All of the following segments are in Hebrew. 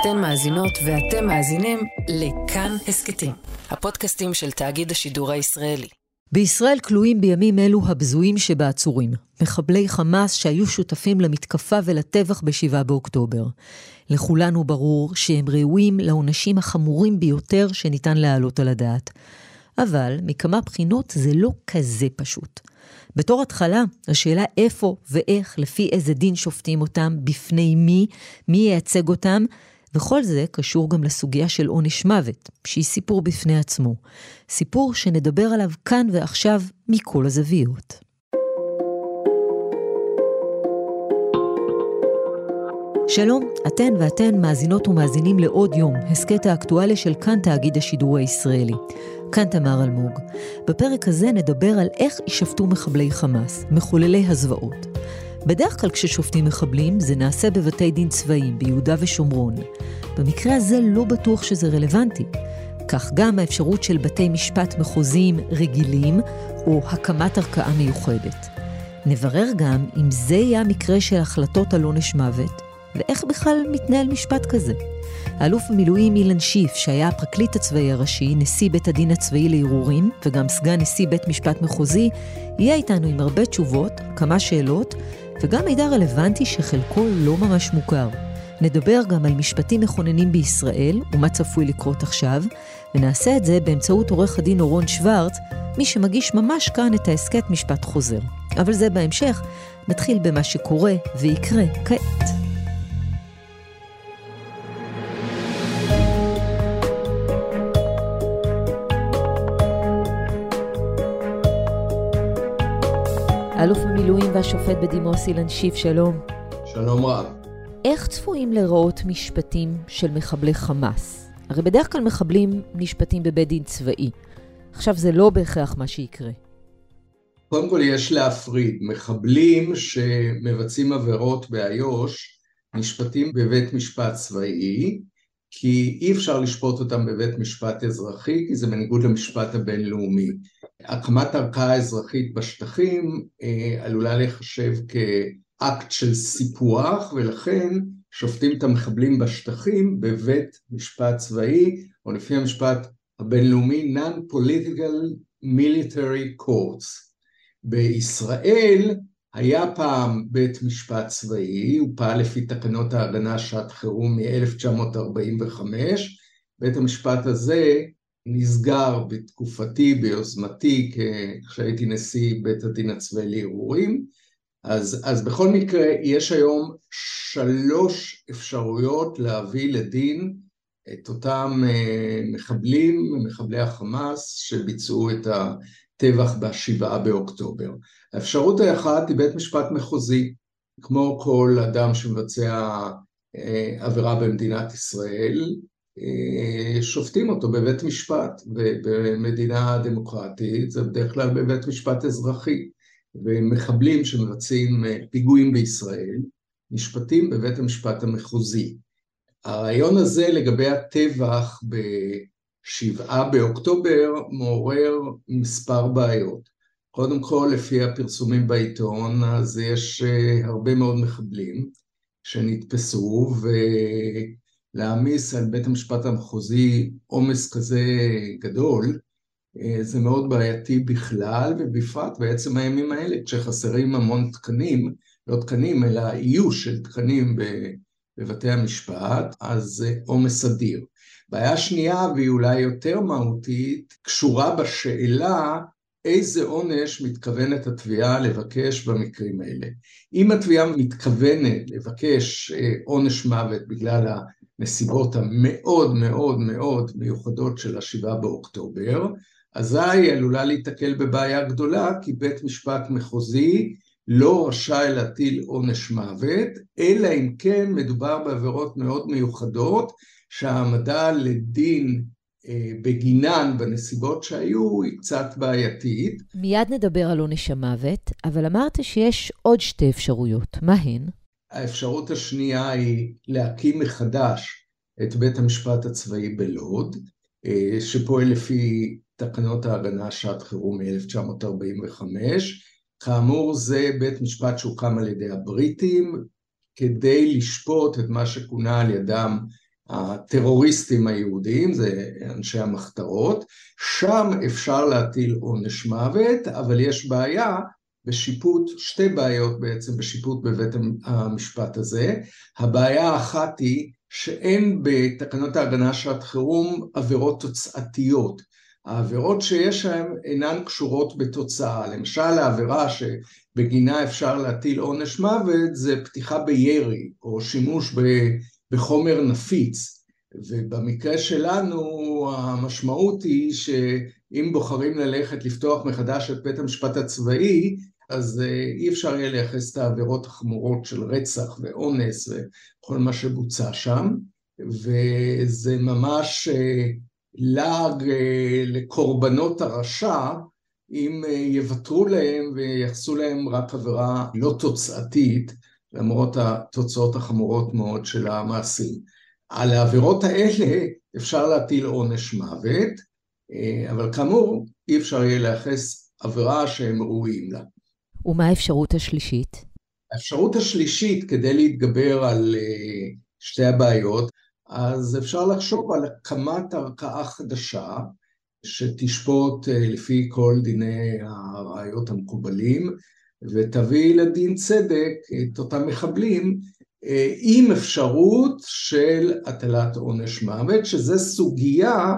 אתן מאזינות ואתם מאזינים לכאן הסכתים, הפודקאסטים של תאגיד השידור הישראלי. בישראל כלואים בימים אלו הבזויים שבעצורים, מחבלי חמאס שהיו שותפים למתקפה ולטבח ב-7 באוקטובר. לכולנו ברור שהם ראויים לעונשים החמורים ביותר שניתן להעלות על הדעת. אבל מכמה בחינות זה לא כזה פשוט. בתור התחלה, השאלה איפה ואיך, לפי איזה דין שופטים אותם, בפני מי, מי ייצג אותם, וכל זה קשור גם לסוגיה של עונש מוות, שהיא סיפור בפני עצמו. סיפור שנדבר עליו כאן ועכשיו מכל הזוויות. שלום, אתן ואתן מאזינות ומאזינים לעוד יום, הסכת האקטואליה של כאן תאגיד השידור הישראלי. כאן תמר אלמוג. בפרק הזה נדבר על איך יישפטו מחבלי חמאס, מחוללי הזוועות. בדרך כלל כששופטים מחבלים זה נעשה בבתי דין צבאיים ביהודה ושומרון. במקרה הזה לא בטוח שזה רלוונטי. כך גם האפשרות של בתי משפט מחוזיים רגילים או הקמת ערכאה מיוחדת. נברר גם אם זה יהיה המקרה של החלטות על עונש מוות, ואיך בכלל מתנהל משפט כזה. האלוף במילואים אילן שיף, שהיה הפרקליט הצבאי הראשי, נשיא בית הדין הצבאי לערעורים, וגם סגן נשיא בית משפט מחוזי, יהיה איתנו עם הרבה תשובות, כמה שאלות, וגם מידע רלוונטי שחלקו לא ממש מוכר. נדבר גם על משפטים מכוננים בישראל ומה צפוי לקרות עכשיו, ונעשה את זה באמצעות עורך הדין אורון שוורץ, מי שמגיש ממש כאן את ההסכת משפט חוזר. אבל זה בהמשך, נתחיל במה שקורה ויקרה כעת. האלוף במילואים והשופט בדימוס אילן שיף, שלום. שלום רב. איך צפויים להיראות משפטים של מחבלי חמאס? הרי בדרך כלל מחבלים נשפטים בבית דין צבאי. עכשיו זה לא בהכרח מה שיקרה. קודם כל יש להפריד. מחבלים שמבצעים עבירות באיו"ש נשפטים בבית משפט צבאי, כי אי אפשר לשפוט אותם בבית משפט אזרחי, כי זה בניגוד למשפט הבינלאומי. הקמת ערכאה אזרחית בשטחים אה, עלולה להיחשב כאקט של סיפוח, ולכן שופטים את המחבלים בשטחים בבית משפט צבאי, או לפי המשפט הבינלאומי Non-Political Military Courts. בישראל היה פעם בית משפט צבאי, הוא פעל לפי תקנות ההגנה שעת חירום מ-1945, בית המשפט הזה נסגר בתקופתי, ביוזמתי, כשהייתי נשיא בית הדין הצבאי לערעורים, אז, אז בכל מקרה יש היום שלוש אפשרויות להביא לדין את אותם אה, מחבלים, מחבלי החמאס שביצעו את הטבח בשבעה באוקטובר. האפשרות האחת היא בית משפט מחוזי, כמו כל אדם שמבצע אה, עבירה במדינת ישראל, אה, שופטים אותו בבית משפט, ובמדינה דמוקרטית זה בדרך כלל בבית משפט אזרחי, ומחבלים שמבצעים אה, פיגועים בישראל נשפטים בבית המשפט המחוזי. הרעיון הזה לגבי הטבח בשבעה באוקטובר מעורר מספר בעיות. קודם כל, לפי הפרסומים בעיתון, אז יש אה, הרבה מאוד מחבלים שנתפסו, ולהעמיס על בית המשפט המחוזי עומס כזה גדול, אה, זה מאוד בעייתי בכלל, ובפרט בעצם הימים האלה, כשחסרים המון תקנים, לא תקנים, אלא איוש של תקנים בבתי המשפט, אז זה עומס אדיר. בעיה שנייה, והיא אולי יותר מהותית, קשורה בשאלה איזה עונש מתכוונת התביעה לבקש במקרים האלה. אם התביעה מתכוונת לבקש אה, עונש מוות בגלל הנסיבות המאוד מאוד מאוד מיוחדות של השבעה באוקטובר, אזי היא עלולה להיתקל בבעיה גדולה, כי בית משפט מחוזי לא רשאי להטיל עונש מוות, אלא אם כן מדובר בעבירות מאוד מיוחדות, שהעמדה לדין אה, בגינן, בנסיבות שהיו, היא קצת בעייתית. מיד נדבר על עונש המוות, אבל אמרת שיש עוד שתי אפשרויות. מה הן? האפשרות השנייה היא להקים מחדש את בית המשפט הצבאי בלוד, אה, שפועל לפי תקנות ההגנה שעת חירום מ-1945. כאמור, זה בית משפט שהוקם על ידי הבריטים כדי לשפוט את מה שכונה על ידם הטרוריסטים היהודים, זה אנשי המחתרות, שם אפשר להטיל עונש מוות, אבל יש בעיה בשיפוט, שתי בעיות בעצם בשיפוט בבית המשפט הזה. הבעיה האחת היא שאין בתקנות ההגנה שעת חירום עבירות תוצאתיות. העבירות שיש להן אינן קשורות בתוצאה. למשל העבירה שבגינה אפשר להטיל עונש מוות זה פתיחה בירי או שימוש בחומר נפיץ. ובמקרה שלנו המשמעות היא שאם בוחרים ללכת לפתוח מחדש את בית המשפט הצבאי, אז אה, אי אפשר יהיה לייחס את העבירות החמורות של רצח ואונס וכל מה שבוצע שם, וזה ממש אה, לעג אה, לקורבנות הרשע אם יוותרו להם וייחסו להם רק עבירה לא תוצאתית, למרות התוצאות החמורות מאוד של המעשים. על העבירות האלה אפשר להטיל עונש מוות, אבל כאמור אי אפשר יהיה לייחס עבירה שהם ראויים לה. ומה האפשרות השלישית? האפשרות השלישית, כדי להתגבר על אה, שתי הבעיות, אז אפשר לחשוב על הקמת ערכאה חדשה שתשפוט אה, לפי כל דיני הראיות המקובלים ותביא לדין צדק את אותם מחבלים אה, עם אפשרות של הטלת עונש מוות, שזה סוגיה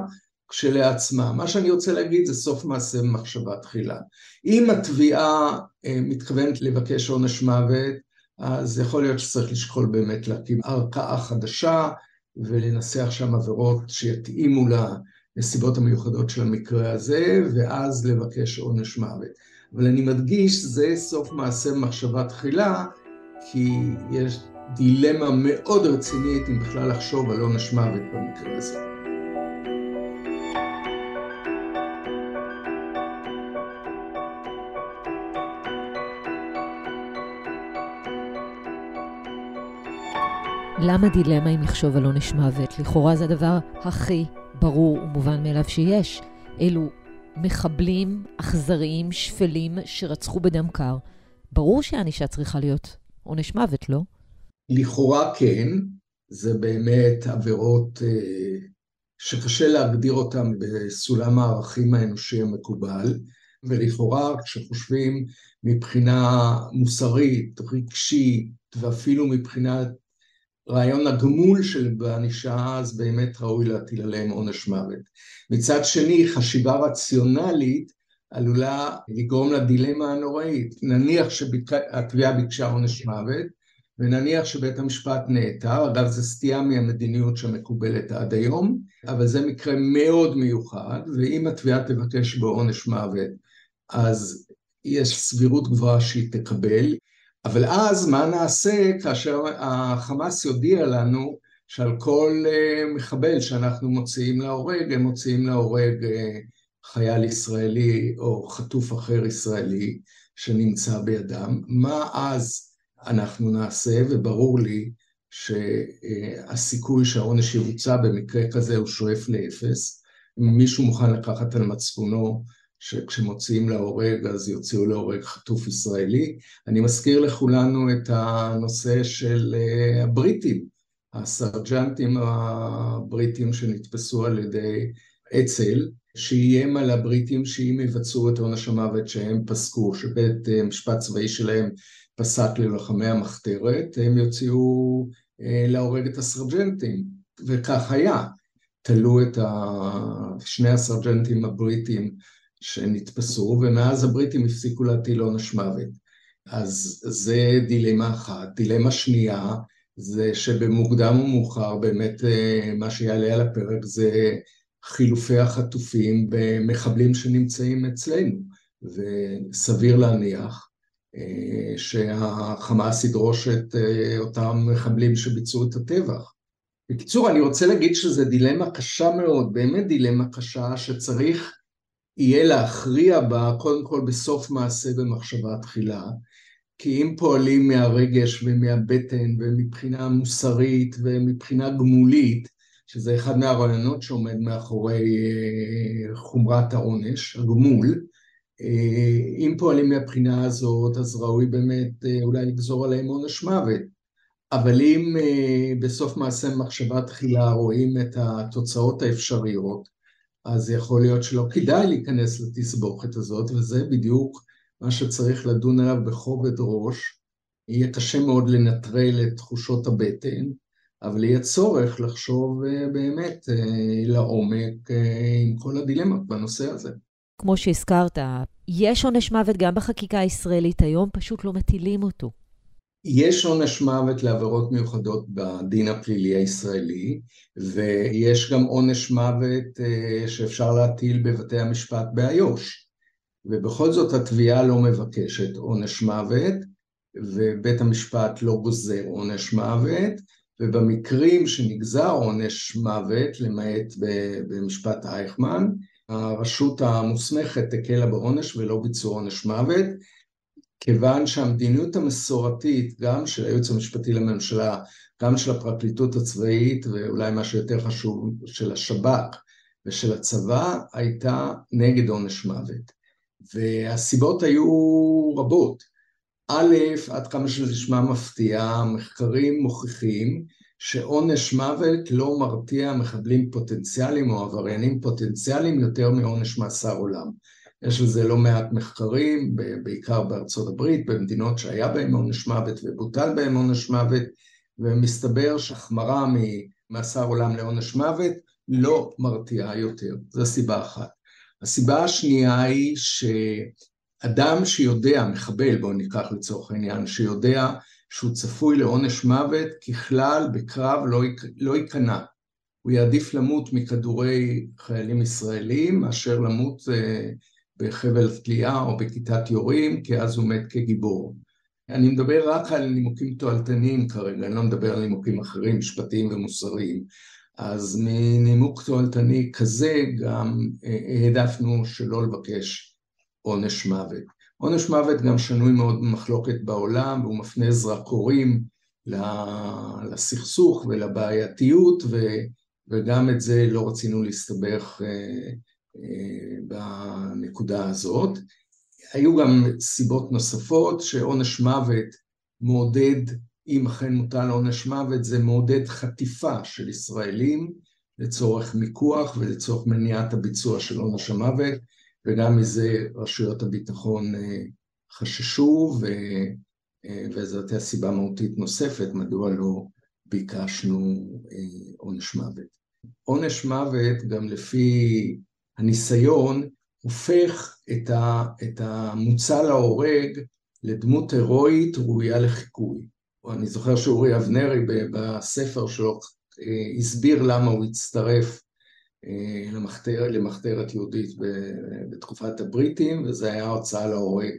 כשלעצמה. מה שאני רוצה להגיד זה סוף מעשה במחשבה תחילה. אם התביעה אה, מתכוונת לבקש עונש מוות, אז יכול להיות שצריך לשקול באמת להקים ערכאה חדשה ולנסח שם עבירות שיתאימו לנסיבות המיוחדות של המקרה הזה, ואז לבקש עונש מוות. אבל אני מדגיש, זה סוף מעשה במחשבה תחילה, כי יש דילמה מאוד רצינית אם בכלל לחשוב על עונש מוות במקרה הזה. למה דילמה אם לחשוב על עונש מוות? לכאורה זה הדבר הכי ברור ומובן מאליו שיש. אלו מחבלים אכזריים, שפלים, שרצחו בדם קר. ברור שהענישה צריכה להיות עונש מוות, לא? לכאורה כן, זה באמת עבירות אה, שקשה להגדיר אותן בסולם הערכים האנושי המקובל, ולכאורה כשחושבים מבחינה מוסרית, רגשית, ואפילו מבחינת רעיון הגמול של בענישה, אז באמת ראוי להטיל עליהם עונש מוות. מצד שני, חשיבה רציונלית עלולה לגרום לדילמה הנוראית. נניח שהתביעה ביקשה עונש מוות, ונניח שבית המשפט נעתר, אגב זו סטייה מהמדיניות שמקובלת עד היום, אבל זה מקרה מאוד מיוחד, ואם התביעה תבקש בעונש מוות, אז יש סבירות גבוהה שהיא תקבל. אבל אז מה נעשה כאשר החמאס יודיע לנו שעל כל אה, מחבל שאנחנו מוציאים להורג, הם מוציאים להורג אה, חייל ישראלי או חטוף אחר ישראלי שנמצא בידם, מה אז אנחנו נעשה, וברור לי שהסיכוי שהעונש יבוצע במקרה כזה הוא שואף לאפס, אם מישהו מוכן לקחת על מצפונו שכשמוציאים להורג אז יוציאו להורג חטוף ישראלי. אני מזכיר לכולנו את הנושא של אה, הבריטים, הסרג'נטים הבריטים שנתפסו על ידי אצ"ל, שאיים על הבריטים שאם יבצעו את עונש המוות שהם פסקו, שבית אה, משפט צבאי שלהם פסק ללוחמי המחתרת, הם יוציאו אה, להורג את הסרג'נטים, וכך היה. תלו את שני הסרג'נטים הבריטים שנתפסו, ומאז הבריטים הפסיקו להטיל עונש מוות. אז זה דילמה אחת. דילמה שנייה, זה שבמוקדם ומאוחר באמת אה, מה שיעלה על הפרק זה חילופי החטופים במחבלים שנמצאים אצלנו, וסביר להניח אה, שהחמאס ידרוש את אה, אותם מחבלים שביצעו את הטבח. בקיצור, אני רוצה להגיד שזו דילמה קשה מאוד, באמת דילמה קשה שצריך יהיה להכריע בה קודם כל בסוף מעשה במחשבה תחילה, כי אם פועלים מהרגש ומהבטן ומבחינה מוסרית ומבחינה גמולית, שזה אחד מהרעיונות שעומד מאחורי אה, חומרת העונש, הגמול, אה, אם פועלים מהבחינה הזאת אז ראוי באמת אה, אולי לגזור עליהם עונש מוות, אבל אם בסוף מעשה מחשבה תחילה רואים את התוצאות האפשריות, אז יכול להיות שלא כדאי להיכנס לתסבוכת הזאת, וזה בדיוק מה שצריך לדון עליו בכובד ראש. יהיה קשה מאוד לנטרל את תחושות הבטן, אבל יהיה צורך לחשוב באמת לעומק עם כל הדילמות בנושא הזה. כמו שהזכרת, יש עונש מוות גם בחקיקה הישראלית היום, פשוט לא מטילים אותו. יש עונש מוות לעבירות מיוחדות בדין הפלילי הישראלי, ויש גם עונש מוות אה, שאפשר להטיל בבתי המשפט באיו"ש. ובכל זאת התביעה לא מבקשת עונש מוות, ובית המשפט לא גוזר עונש מוות, ובמקרים שנגזר עונש מוות, למעט במשפט אייכמן, הרשות המוסמכת הקלה בעונש ולא ביצעו עונש מוות, כיוון שהמדיניות המסורתית, גם של הייעוץ המשפטי לממשלה, גם של הפרקליטות הצבאית, ואולי מה שיותר חשוב, של השב"כ ושל הצבא, הייתה נגד עונש מוות. והסיבות היו רבות. א', עד כמה שזה נשמע מפתיע, מחקרים מוכיחים שעונש מוות לא מרתיע מחבלים פוטנציאליים או עבריינים פוטנציאליים יותר מעונש מאסר עולם. יש לזה לא מעט מחקרים, בעיקר בארצות הברית, במדינות שהיה בהם עונש מוות ובוטל בהם עונש מוות, ומסתבר שהחמרה ממאסר עולם לעונש מוות לא מרתיעה יותר, זו סיבה אחת. הסיבה השנייה היא שאדם שיודע, מחבל בואו ניקח לצורך העניין, שיודע שהוא צפוי לעונש מוות, ככלל בקרב לא, לא ייכנע. הוא יעדיף למות מכדורי חיילים ישראלים מאשר למות אה, בחבל תלייה או בכיתת יורים, כי אז הוא מת כגיבור. אני מדבר רק על נימוקים תועלתניים כרגע, אני לא מדבר על נימוקים אחרים, משפטיים ומוסריים. אז מנימוק תועלתני כזה גם אה, העדפנו שלא לבקש עונש מוות. עונש מוות גם שנוי מאוד במחלוקת בעולם, והוא מפנה זרקורים לסכסוך ולבעייתיות, וגם את זה לא רצינו להסתבך אה, בנקודה הזאת. היו גם סיבות נוספות שעונש מוות מעודד, אם אכן מוטל עונש מוות, זה מעודד חטיפה של ישראלים לצורך מיקוח ולצורך מניעת הביצוע של עונש המוות, וגם מזה רשויות הביטחון אה, חששו, ו... אה, וזאת הסיבה מהותית נוספת מדוע לא ביקשנו אה, עונש מוות. עונש מוות, גם לפי הניסיון הופך את, ה, את המוצא להורג לדמות הירואית ראויה לחיקוי. אני זוכר שאורי אבנרי בספר שלו אה, הסביר למה הוא הצטרף אה, למחתרת, למחתרת יהודית בתקופת הבריטים, וזה היה הוצאה להורג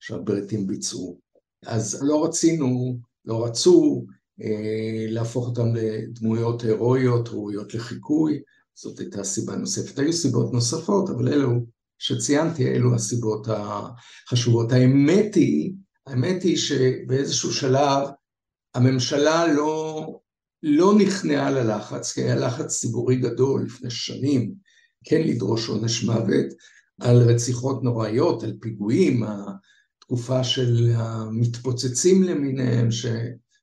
שהבריטים ביצעו. אז לא רצינו, לא רצו אה, להפוך אותם לדמויות הירואיות ראויות לחיקוי, זאת הייתה סיבה נוספת. היו סיבות נוספות, אבל אלו שציינתי, אלו הסיבות החשובות. האמת היא, האמת היא שבאיזשהו שלב הממשלה לא, לא נכנעה ללחץ, כי היה לחץ ציבורי גדול לפני שנים, כן לדרוש עונש מוות על רציחות נוראיות, על פיגועים, התקופה של המתפוצצים למיניהם, ש,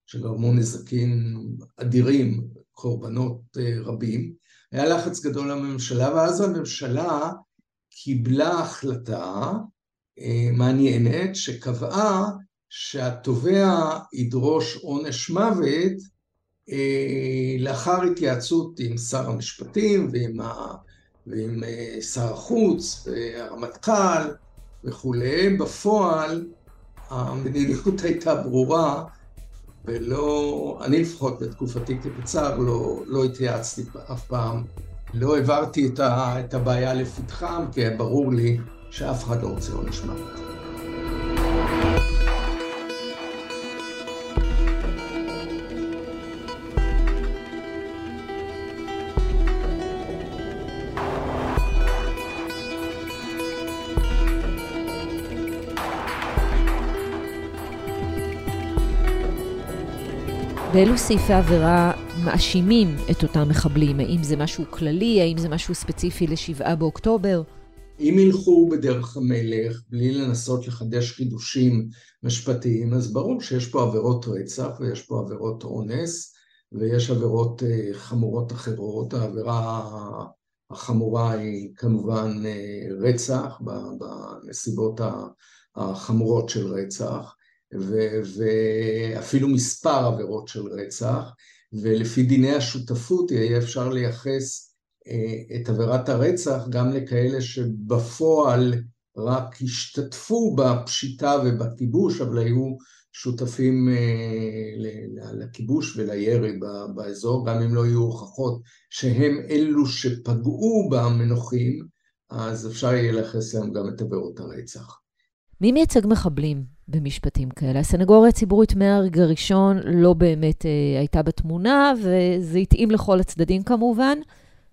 שגרמו נזקים אדירים, קורבנות אה, רבים. היה לחץ גדול לממשלה, ואז הממשלה קיבלה החלטה אה, מעניינת שקבעה שהתובע ידרוש עונש מוות אה, לאחר התייעצות עם שר המשפטים ועם, ה, ועם אה, שר החוץ והרמטכ"ל וכולי. בפועל המדיניות הייתה ברורה ולא, אני לפחות בתקופתי כקצר לא, לא התייעצתי אף פעם, לא העברתי את, את הבעיה לפתחם, כי ברור לי שאף אחד לא רוצה עונש מוות. באילו סעיפי עבירה מאשימים את אותם מחבלים? האם זה משהו כללי? האם זה משהו ספציפי לשבעה באוקטובר? אם ילכו בדרך המלך בלי לנסות לחדש חידושים משפטיים, אז ברור שיש פה עבירות רצח ויש פה עבירות אונס ויש עבירות אה, חמורות אחרות. העבירה החמורה היא כמובן אה, רצח בנסיבות החמורות של רצח ואפילו מספר עבירות של רצח ולפי דיני השותפות יהיה אפשר לייחס אה, את עבירת הרצח גם לכאלה שבפועל רק השתתפו בפשיטה ובכיבוש, אבל היו שותפים אה, לכיבוש ולירי באזור, גם אם לא יהיו הוכחות שהם אלו שפגעו במנוחים, אז אפשר יהיה לייחס להם גם את עבירות הרצח. מי מייצג מחבלים במשפטים כאלה? הסנגוריה הציבורית מהרגע הראשון לא באמת אה, הייתה בתמונה, וזה התאים לכל הצדדים כמובן.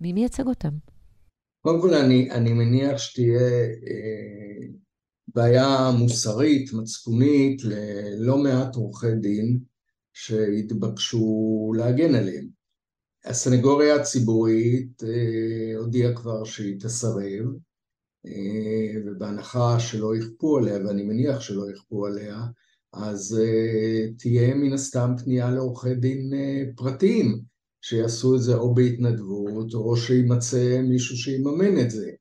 מי מייצג אותם? קודם כל אני, אני מניח שתהיה אה, בעיה מוסרית, מצפונית, ללא מעט עורכי דין שהתבקשו להגן עליהם. הסנגוריה הציבורית אה, הודיעה כבר שהיא תסרב, ובהנחה שלא יכפו עליה, ואני מניח שלא יכפו עליה, אז אה, תהיה מן הסתם פנייה לעורכי דין אה, פרטיים. שיעשו את זה או בהתנדבות, או שימצא מישהו שיממן את זה.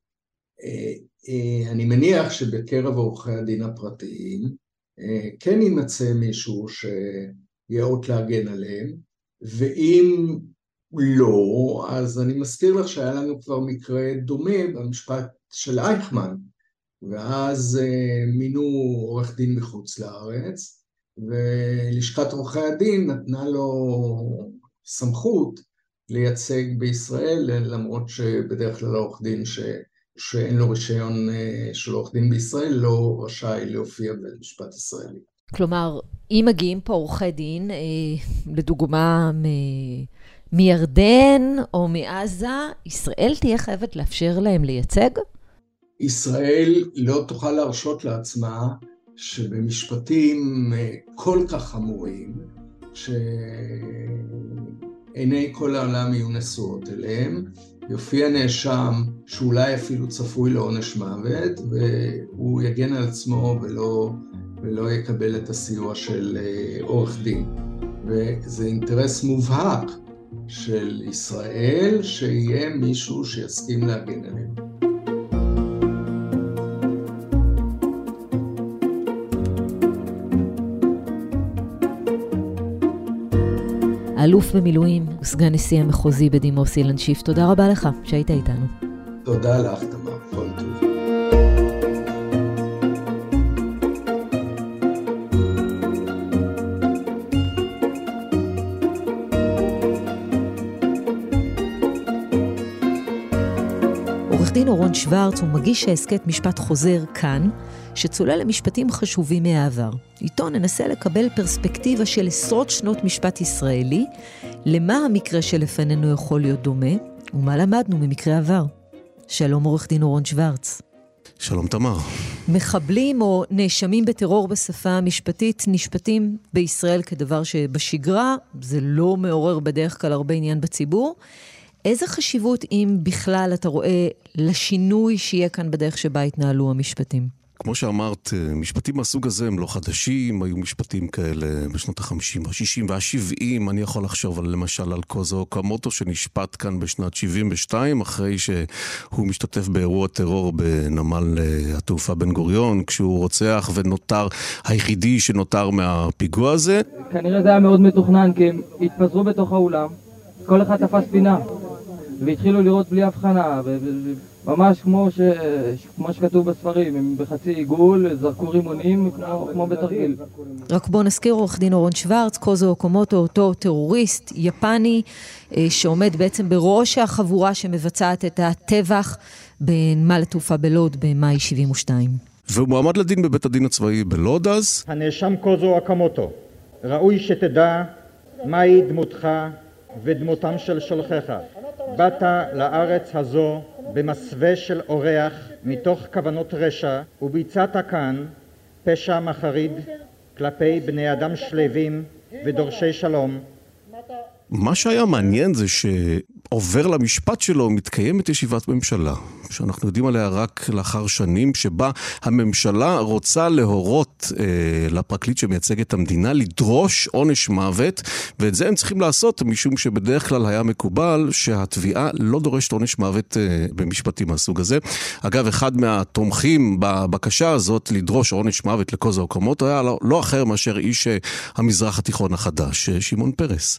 אה, אה, אני מניח שבקרב עורכי הדין הפרטיים אה, כן יימצא מישהו שיאות להגן עליהם, ואם לא, אז אני מזכיר לך שהיה לנו כבר מקרה דומה במשפט של אייכמן, ואז מינו עורך דין מחוץ לארץ, ולשכת עורכי הדין נתנה לו סמכות לייצג בישראל, למרות שבדרך כלל העורך דין ש... שאין לו רישיון אה, של עורך דין בישראל לא רשאי להופיע במשפט ישראלי. כלומר, אם מגיעים פה עורכי דין, אה, לדוגמה מ... מירדן או מעזה, ישראל תהיה חייבת לאפשר להם לייצג? ישראל לא תוכל להרשות לעצמה שבמשפטים אה, כל כך חמורים, שעיני כל העולם יהיו נשואות אליהם, יופיע נאשם שאולי אפילו צפוי לעונש מוות, והוא יגן על עצמו ולא, ולא יקבל את הסיוע של אה, עורך דין. וזה אינטרס מובהק של ישראל שיהיה מישהו שיסכים להגן עליהם. האלוף במילואים, סגן נשיא המחוזי בדימוס אילן שיף, תודה רבה לך שהיית איתנו. תודה לך, תמר, כל טוב. עורך דין אורון שוורץ הוא מגיש ההסכת משפט חוזר כאן, שצולל למשפטים חשובים מהעבר. איתו ננסה לקבל פרספקטיבה של עשרות שנות משפט ישראלי, למה המקרה שלפנינו יכול להיות דומה, ומה למדנו ממקרה עבר. שלום עורך דין אורון שוורץ. שלום תמר. מחבלים או נאשמים בטרור בשפה המשפטית נשפטים בישראל כדבר שבשגרה, זה לא מעורר בדרך כלל הרבה עניין בציבור. איזה חשיבות, אם בכלל, אתה רואה לשינוי שיהיה כאן בדרך שבה יתנהלו המשפטים? כמו שאמרת, אה, משפטים מהסוג הזה הם לא חדשים, היו משפטים כאלה בשנות ה-50, ה-60 וה-70. אני יכול לחשוב על, למשל על קוזו קמוטו שנשפט כאן בשנת 72, אחרי שהוא משתתף באירוע טרור בנמל אה, התעופה בן גוריון, כשהוא רוצח ונותר היחידי שנותר מהפיגוע הזה. כנראה זה היה מאוד מתוכנן, כי הם התפזרו בתוך האולם, כל אחד תפס פינה, והתחילו לראות בלי הבחנה. ממש כמו, ש... כמו שכתוב בספרים, הם בחצי עיגול, זרקו רימונים כמו, כמו בתרגיל. רק בואו נזכיר עורך דין אורון שוורץ, קוזו אוקומוטו, אותו טרוריסט יפני, אה, שעומד בעצם בראש החבורה שמבצעת את הטבח בנמל התעופה בלוד במאי 72. והוא מועמד לדין בבית הדין הצבאי בלוד אז. הנאשם קוזו אקמוטו, ראוי שתדע מהי דמותך ודמותם של שולחיך. באת לארץ הזו במסווה של אורח מתוך כוונות רשע וביצעת כאן פשע מחריד כלפי בני אדם שלווים ודורשי שלום. מה שהיה מעניין זה עובר למשפט שלו, מתקיימת ישיבת ממשלה, שאנחנו יודעים עליה רק לאחר שנים, שבה הממשלה רוצה להורות אה, לפרקליט שמייצג את המדינה לדרוש עונש מוות, ואת זה הם צריכים לעשות משום שבדרך כלל היה מקובל שהתביעה לא דורשת עונש מוות אה, במשפטים מהסוג הזה. אגב, אחד מהתומכים בבקשה הזאת לדרוש עונש מוות לקוזו אוקמוטו היה לא, לא אחר מאשר איש אה, המזרח התיכון החדש, אה, שמעון פרס.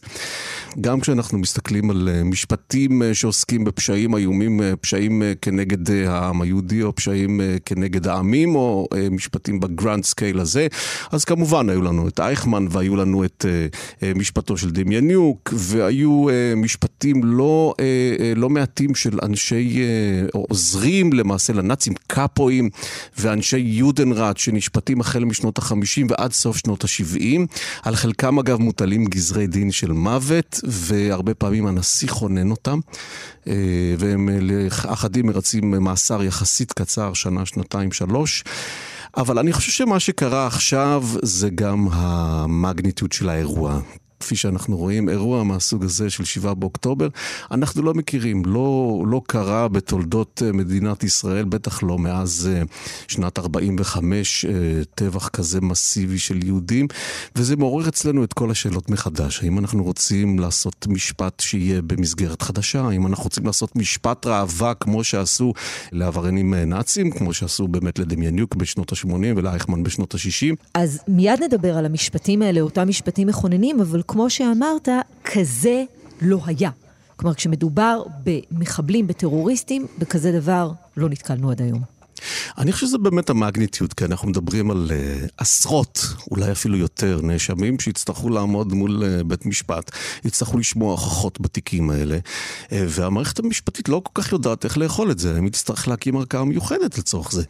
גם כשאנחנו מסתכלים על אה, משפטים אה, שעוסקים בפשעים איומים, אה, פשעים כנגד העם היהודי או פשעים כנגד העמים, או משפטים ב grand scale הזה, אז כמובן היו לנו את אייכמן והיו לנו את משפטו של דמיאניוק, והיו משפטים לא, לא מעטים של אנשי, אה, עוזרים למעשה לנאצים, קאפואים ואנשי יודנראט שנשפטים החל משנות ה-50 ועד סוף שנות ה-70. על חלקם אגב מוטלים גזרי דין של מוות, והרבה פעמים הנשיא חונן אותם, אה, והם לאחדים מרצים מאסר יחסית קצר, שנה, שנתיים, שלוש. אבל אני חושב שמה שקרה עכשיו זה גם המגניטוד של האירוע. כפי שאנחנו רואים, אירוע מהסוג הזה של 7 באוקטובר, אנחנו לא מכירים, לא, לא קרה בתולדות אה, מדינת ישראל, בטח לא מאז אה, שנת 45, אה, טבח כזה מסיבי של יהודים, וזה מעורר אצלנו את כל השאלות מחדש. האם אנחנו רוצים לעשות משפט שיהיה במסגרת חדשה? האם אנחנו רוצים לעשות משפט ראווה כמו שעשו לעבריינים נאצים, כמו שעשו באמת לדמיאניוק בשנות ה-80 ולאייכמן בשנות ה-60? אז מיד נדבר על המשפטים האלה, אותם משפטים מכוננים, אבל כמו שאמרת, כזה לא היה. כלומר, כשמדובר במחבלים, בטרוריסטים, בכזה דבר לא נתקלנו עד היום. אני חושב שזה באמת המגניטיות, כי אנחנו מדברים על uh, עשרות, אולי אפילו יותר, נאשמים שיצטרכו לעמוד מול uh, בית משפט, יצטרכו לשמוע הוכחות בתיקים האלה, uh, והמערכת המשפטית לא כל כך יודעת איך לאכול את זה, הם יצטרך להקים ערכאה מיוחדת לצורך זה.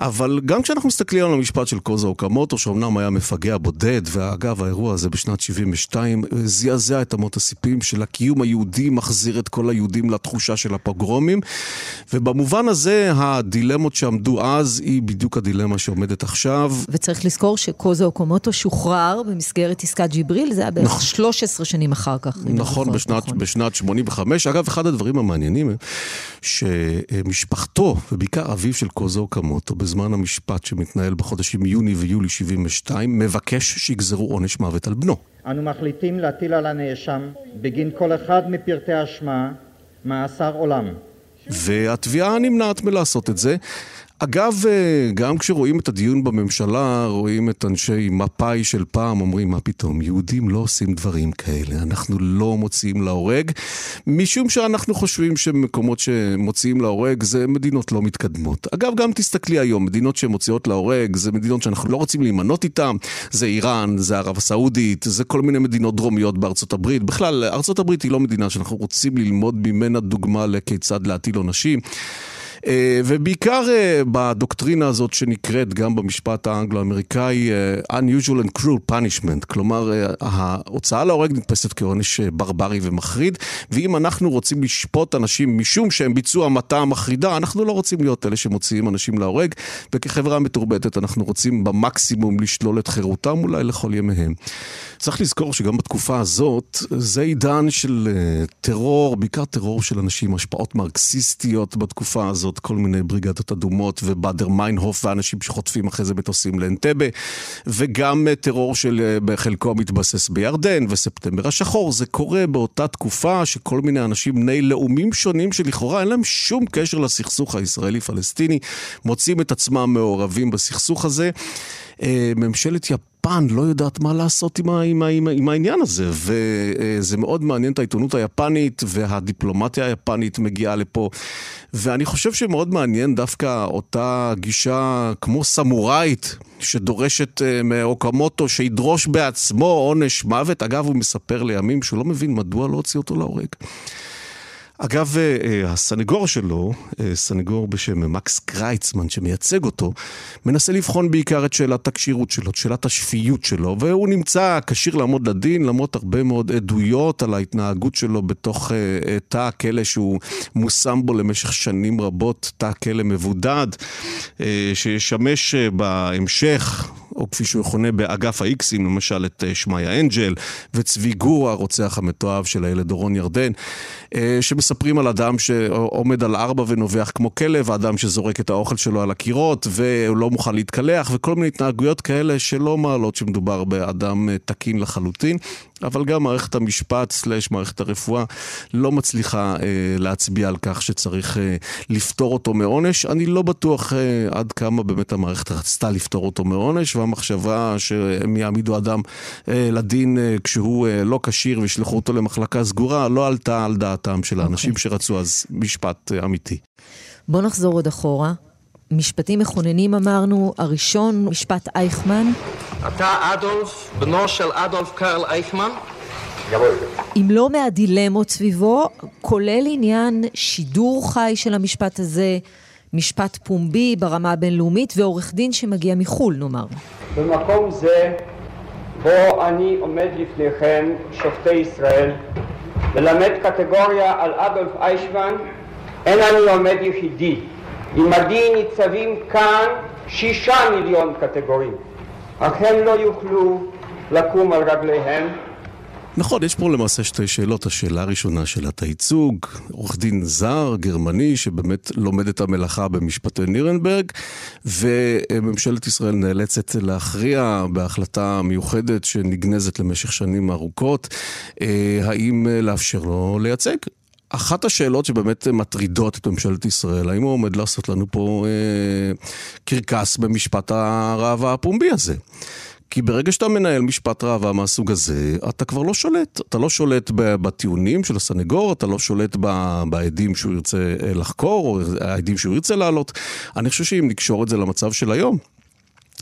אבל גם כשאנחנו מסתכלים על המשפט של קוזה אוקמוטו, שאומנם היה מפגע בודד, ואגב, האירוע הזה בשנת 72 זעזע את אמות הסיפים של הקיום היהודי, מחזיר את כל היהודים לתחושה של הפוגרומים, ובמובן הזה הדילמות שעמדו אז היא בדיוק הדילמה שעומדת עכשיו. וצריך לזכור שקוזה אוקומוטו שוחרר במסגרת עסקת ג'יבריל, זה היה בערך נכון. 13 שנים אחר כך. נכון, בשנת, נכון, בשנת 85. אגב, אחד הדברים המעניינים, שמשפחתו, ובעיקר אביו של קוזה אוקמוטו, בזמן המשפט שמתנהל בחודשים יוני ויולי 72, מבקש שיגזרו עונש מוות על בנו. אנו מחליטים להטיל על הנאשם, בגין כל אחד מפרטי האשמה, מאסר עולם. והתביעה נמנעת מלעשות את זה. אגב, אה, גם כשרואים את הדיון בממשלה, רואים את אנשי מפא"י של פעם, אומרים, מה פתאום, יהודים לא עושים דברים כאלה, אנחנו לא מוציאים להורג, משום שאנחנו חושבים שמקומות שמוציאים להורג זה מדינות לא מתקדמות. אגב, גם תסתכלי היום, מדינות שמוציאות להורג זה מדינות שאנחנו לא רוצים להימנות איתן, זה איראן, זה ערב הסעודית, זה כל מיני מדינות דרומיות בארצות הברית. בכלל, ארצות הברית היא לא מדינה שאנחנו רוצים ללמוד ממנה דוגמה לכיצד להטיל עונשים. אה, ובעיקר אה, בדוקטרינה הזאת שנקראת גם במשפט האנגלו-אמריקאי אה, unusual and cruel punishment, כלומר ההוצאה להורג נתפסת כעונש ברברי ומחריד, ואם אנחנו רוצים לשפוט אנשים משום שהם ביצעו המתה מחרידה, אנחנו לא רוצים להיות אלה שמוציאים אנשים להורג, וכחברה מתורבתת אנחנו רוצים במקסימום לשלול את חירותם אולי לכל ימיהם. צריך לזכור שגם בתקופה הזאת, זה עידן של טרור, בעיקר טרור של אנשים, השפעות מרקסיסטיות בתקופה הזאת. כל מיני בריגדות אדומות ובאדר מיינהוף ואנשים שחוטפים אחרי זה מטוסים לאנטבה, וגם אה, טרור של אה, בחלקו מתבסס בירדן וספטמבר השחור. זה קורה באותה תקופה שכל מיני אנשים בני לאומים שונים שלכאורה אין להם שום קשר לסכסוך הישראלי-פלסטיני, מוצאים את עצמם מעורבים בסכסוך הזה. אה, ממשלת יפן לא יודעת מה לעשות עם, ה, עם, ה, עם, ה, עם העניין הזה, וזה מאוד מעניין את העיתונות היפנית, והדיפלומטיה היפנית מגיעה לפה, ואני חושב שמאוד מעניין דווקא אותה גישה כמו סמוראית, שדורשת אה, מאוקמוטו שידרוש בעצמו עונש מוות. אגב, הוא מספר לימים שהוא לא מבין מדוע לא הוציא אותו להורג. אגב, אה, אה, הסנגור שלו, אה, סנגור בשם מקס קרייצמן שמייצג אותו, מנסה לבחון בעיקר את שאלת הכשירות שלו, את שאלת השפיות שלו, והוא נמצא כשיר לעמוד לדין למרות הרבה מאוד עדויות על ההתנהגות שלו בתוך תא הכלא שהוא מושם בו למשך שנים רבות, תא כלא מבודד, שישמש בהמשך או כפי שהוא יכונה באגף האיקסים, למשל את שמעיה אנג'ל וצבי גור, הרוצח המתועב של הילד דורון ירדן. אה, שמספרים על אדם שעומד על ארבע ונובח כמו כלב, האדם שזורק את האוכל שלו על הקירות והוא לא מוכן להתקלח וכל מיני התנהגויות כאלה שלא מעלות שמדובר באדם אה, תקין לחלוטין. אבל גם מערכת המשפט סלש מערכת הרפואה לא מצליחה אה, להצביע על כך שצריך אה, לפטור אותו מעונש. אני לא בטוח אה, עד כמה באמת המערכת רצתה לפטור אותו מעונש, והמחשבה שהם יעמידו אדם אה, לדין אה, כשהוא אה, לא כשיר וישלחו אותו למחלקה סגורה, לא עלתה על דעתם של האנשים okay. אוקיי. שרצו אז משפט אה, אמיתי. בוא נחזור עוד אחורה. משפטים מכוננים אמרנו, הראשון, משפט אייכמן. אתה אדולף, בנו של אדולף קרל אייכמן? עם לא מהדילמות סביבו, כולל עניין שידור חי של המשפט הזה, משפט פומבי ברמה הבינלאומית ועורך דין שמגיע מחו"ל, נאמר. במקום זה, בו אני עומד לפניכם, שופטי ישראל, ללמד קטגוריה על אדולף אייכמן, אין אני עומד יחידי. עמדי ניצבים כאן שישה מיליון קטגורים, אך הם לא יוכלו לקום על רגליהם. נכון, יש פה למעשה שתי שאלות. השאלה הראשונה, שאלת הייצוג, עורך דין זר, גרמני, שבאמת לומד את המלאכה במשפטי נירנברג, וממשלת ישראל נאלצת להכריע בהחלטה מיוחדת שנגנזת למשך שנים ארוכות, אה, האם לאפשר לו לייצג. אחת השאלות שבאמת מטרידות את ממשלת ישראל, האם הוא עומד לעשות לנו פה אה, קרקס במשפט הראווה הפומבי הזה? כי ברגע שאתה מנהל משפט ראווה מהסוג הזה, אתה כבר לא שולט. אתה לא שולט בטיעונים של הסנגור, אתה לא שולט בעדים שהוא ירצה אה, לחקור, או העדים שהוא ירצה להעלות. אני חושב שאם נקשור את זה למצב של היום,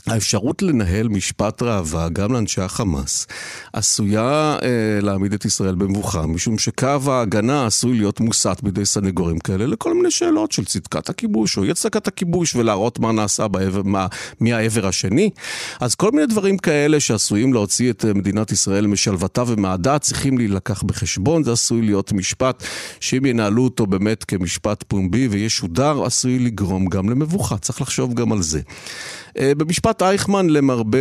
האפשרות לנהל משפט ראווה גם לאנשי החמאס עשויה אה, להעמיד את ישראל במבוכה, משום שקו ההגנה עשוי להיות מוסט בידי סנגורים כאלה לכל מיני שאלות של צדקת הכיבוש או אי הצדקת הכיבוש ולהראות מה נעשה בעבר, מה, מהעבר השני. אז כל מיני דברים כאלה שעשויים להוציא את אה, מדינת ישראל משלוותה ומעדה צריכים להילקח בחשבון. זה עשוי להיות משפט שאם ינהלו אותו באמת כמשפט פומבי וישודר, עשוי לגרום גם למבוכה. צריך לחשוב גם על זה. אה, במשפט אייכמן, למרבה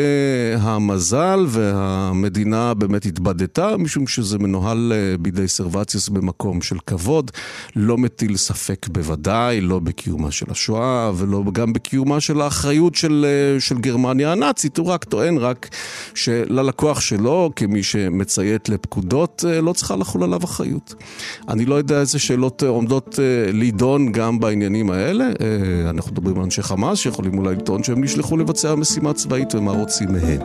המזל, והמדינה באמת התבדתה, משום שזה מנוהל אה, בידי סרווציוס במקום של כבוד, לא מטיל ספק בוודאי, לא בקיומה של השואה, ולא גם בקיומה של האחריות של, אה, של גרמניה הנאצית, הוא רק טוען רק שללקוח שלו, כמי שמציית לפקודות, לא צריכה לחול עליו אחריות. אני לא יודע איזה שאלות עומדות להידון גם בעניינים האלה. אנחנו מדברים על אנשי חמאס שיכולים אולי לטעון שהם נשלחו לבצע משימה צבאית ומה רוצים מהם.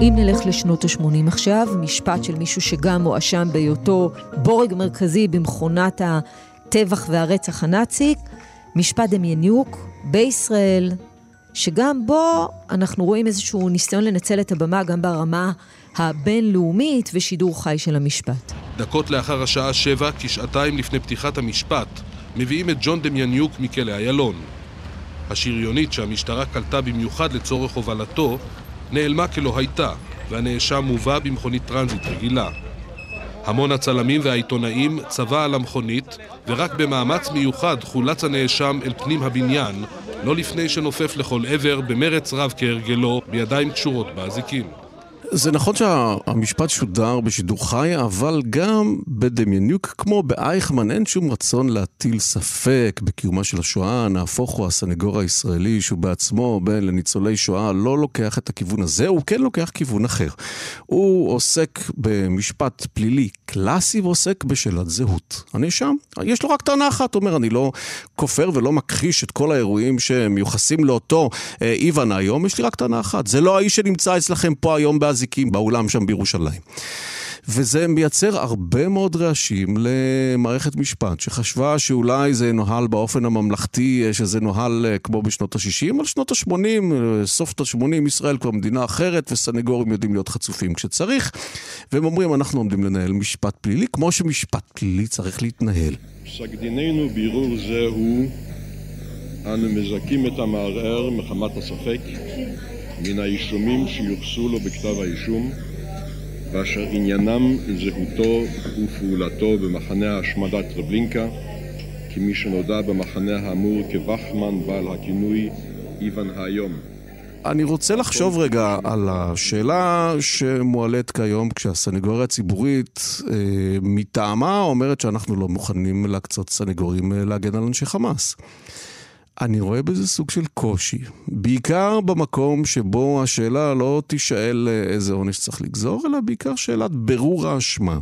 אם נלך לשנות ה-80 עכשיו, משפט של מישהו שגם מואשם בהיותו בורג מרכזי במכונת הטבח והרצח הנאצי, משפט דמייניוק בישראל, שגם בו אנחנו רואים איזשהו ניסיון לנצל את הבמה גם ברמה הבינלאומית ושידור חי של המשפט. דקות לאחר השעה שבע, כשעתיים לפני פתיחת המשפט, מביאים את ג'ון דמיאניוק מכלא איילון. השריונית שהמשטרה קלטה במיוחד לצורך הובלתו, נעלמה כלא הייתה, והנאשם מובא במכונית טרנזיט רגילה. המון הצלמים והעיתונאים צבא על המכונית, ורק במאמץ מיוחד חולץ הנאשם אל פנים הבניין, לא לפני שנופף לכל עבר במרץ רב כהרגלו, בידיים קשורות באזיקים. זה נכון שהמשפט שודר בשידור חי, אבל גם בדמיאניוק, כמו באייכמן, אין שום רצון להטיל ספק בקיומה של השואה. נהפוך הוא הסנגור הישראלי, שהוא בעצמו בן לניצולי שואה, לא לוקח את הכיוון הזה, הוא כן לוקח כיוון אחר. הוא עוסק במשפט פלילי קלאסי ועוסק בשאלת זהות. הנאשם, יש לו רק טענה אחת, הוא אומר, אני לא כופר ולא מכחיש את כל האירועים שמיוחסים לאותו אה, איוון היום, יש לי רק טענה אחת, זה לא האיש שנמצא אצלכם פה היום באזיקים. אזיקים באולם שם בירושלים. וזה מייצר הרבה מאוד רעשים למערכת משפט, שחשבה שאולי זה נוהל באופן הממלכתי, שזה נוהל אה, כמו בשנות ה-60, אבל שנות ה-80, אה, סוף ה-80, ישראל כבר מדינה אחרת, וסנגורים יודעים להיות חצופים כשצריך, והם אומרים, אנחנו עומדים לנהל משפט פלילי, כמו שמשפט פלילי צריך להתנהל. פסק דיננו בערעור זה הוא, אנו מזכים את המערער מחמת הספק מן האישומים שיוחסו לו בכתב האישום ואשר עניינם זהותו ופעולתו במחנה ההשמדה טרבלינקה כמי שנודע במחנה האמור כבחמן בעל הכינוי איוון היום. אני רוצה לחשוב רגע על השאלה שמועלית כיום כשהסנגוריה הציבורית אה, מטעמה אומרת שאנחנו לא מוכנים להקצות סנגורים אה, להגן על אנשי חמאס. אני רואה בזה סוג של קושי, בעיקר במקום שבו השאלה לא תישאל אה, איזה עונש צריך לגזור, אלא בעיקר שאלת ברור האשמה.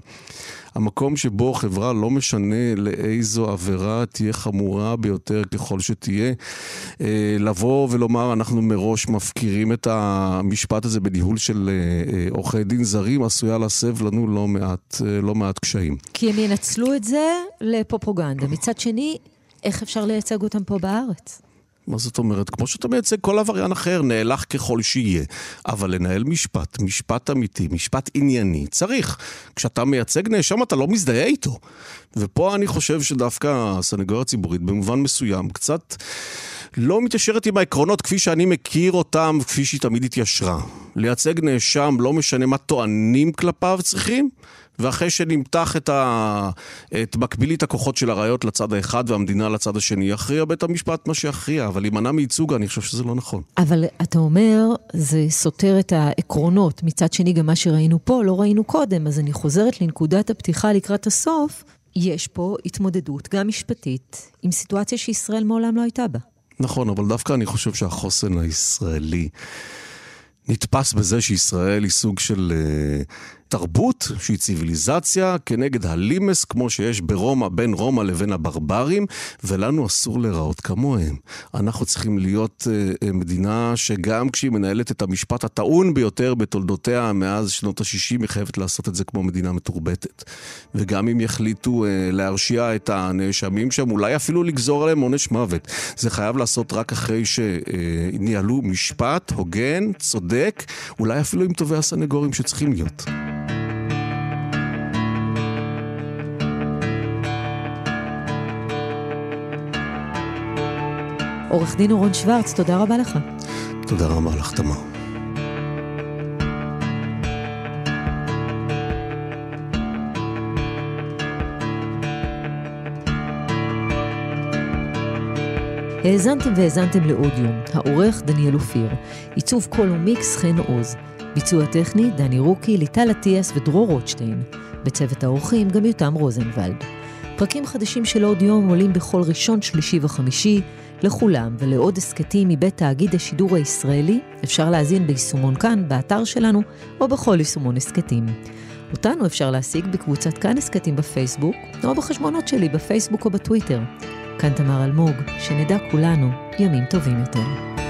המקום שבו חברה, לא משנה לאיזו עבירה תהיה חמורה ביותר ככל שתהיה, אה, לבוא ולומר, אנחנו מראש מפקירים את המשפט הזה בניהול של אה, עורכי דין זרים, עשויה להסב לנו לא מעט, לא מעט קשיים. כי הם ינצלו את זה לפרופוגנדה. מצד שני, איך אפשר לייצג אותם פה בארץ? מה זאת אומרת? כמו שאתה מייצג כל עבריין אחר, נאלח ככל שיהיה. אבל לנהל משפט, משפט אמיתי, משפט ענייני, צריך. כשאתה מייצג נאשם אתה לא מזדהה איתו. ופה אני חושב שדווקא הסנגוריה הציבורית במובן מסוים קצת לא מתיישרת עם העקרונות כפי שאני מכיר אותם, כפי שהיא תמיד התיישרה. לייצג נאשם, לא משנה מה טוענים כלפיו צריכים, ואחרי שנמתח את, ה... את מקבילית הכוחות של הראיות לצד האחד והמדינה לצד השני, יכריע בית המשפט מה שיכריע, אבל להימנע מייצוג, אני חושב שזה לא נכון. אבל אתה אומר, זה סותר את העקרונות. מצד שני, גם מה שראינו פה, לא ראינו קודם, אז אני חוזרת לנקודת הפתיחה לקראת הסוף. יש פה התמודדות, גם משפטית, עם סיטואציה שישראל מעולם לא הייתה בה. נכון, אבל דווקא אני חושב שהחוסן הישראלי נתפס בזה שישראל היא סוג של uh, תרבות שהיא ציוויליזציה כנגד הלימס כמו שיש ברומא, בין רומא לבין הברברים, ולנו אסור להיראות כמוהם. אנחנו צריכים להיות uh, מדינה שגם כשהיא מנהלת את המשפט הטעון ביותר בתולדותיה מאז שנות ה-60, היא חייבת לעשות את זה כמו מדינה מתורבתת. וגם אם יחליטו uh, להרשיע את הנאשמים שם, אולי אפילו לגזור עליהם עונש מוות. זה חייב לעשות רק אחרי שניהלו משפט הוגן, צודק, אולי אפילו עם טובי הסנגורים שצריכים להיות. עורך דין אורון שוורץ, תודה רבה לך. תודה רבה לך, תמר. האזנתם והאזנתן לעוד יום, העורך דניאל אופיר, עיצוב קול ומיקס חן עוז, ביצוע טכני דני רוקי, ליטל אטיאס ודרור רוטשטיין, בצוות האורחים גם יותם רוזנבלד. פרקים חדשים של עוד יום עולים בכל ראשון, שלישי וחמישי, לכולם ולעוד הסכתים מבית תאגיד השידור הישראלי אפשר להאזין ביישומון כאן, באתר שלנו, או בכל יישומון הסכתים. אותנו אפשר להשיג בקבוצת כאן הסכתים בפייסבוק, או בחשבונות שלי בפייסבוק או בטוויטר. כאן תמר אלמוג, שנדע כולנו ימים טובים יותר.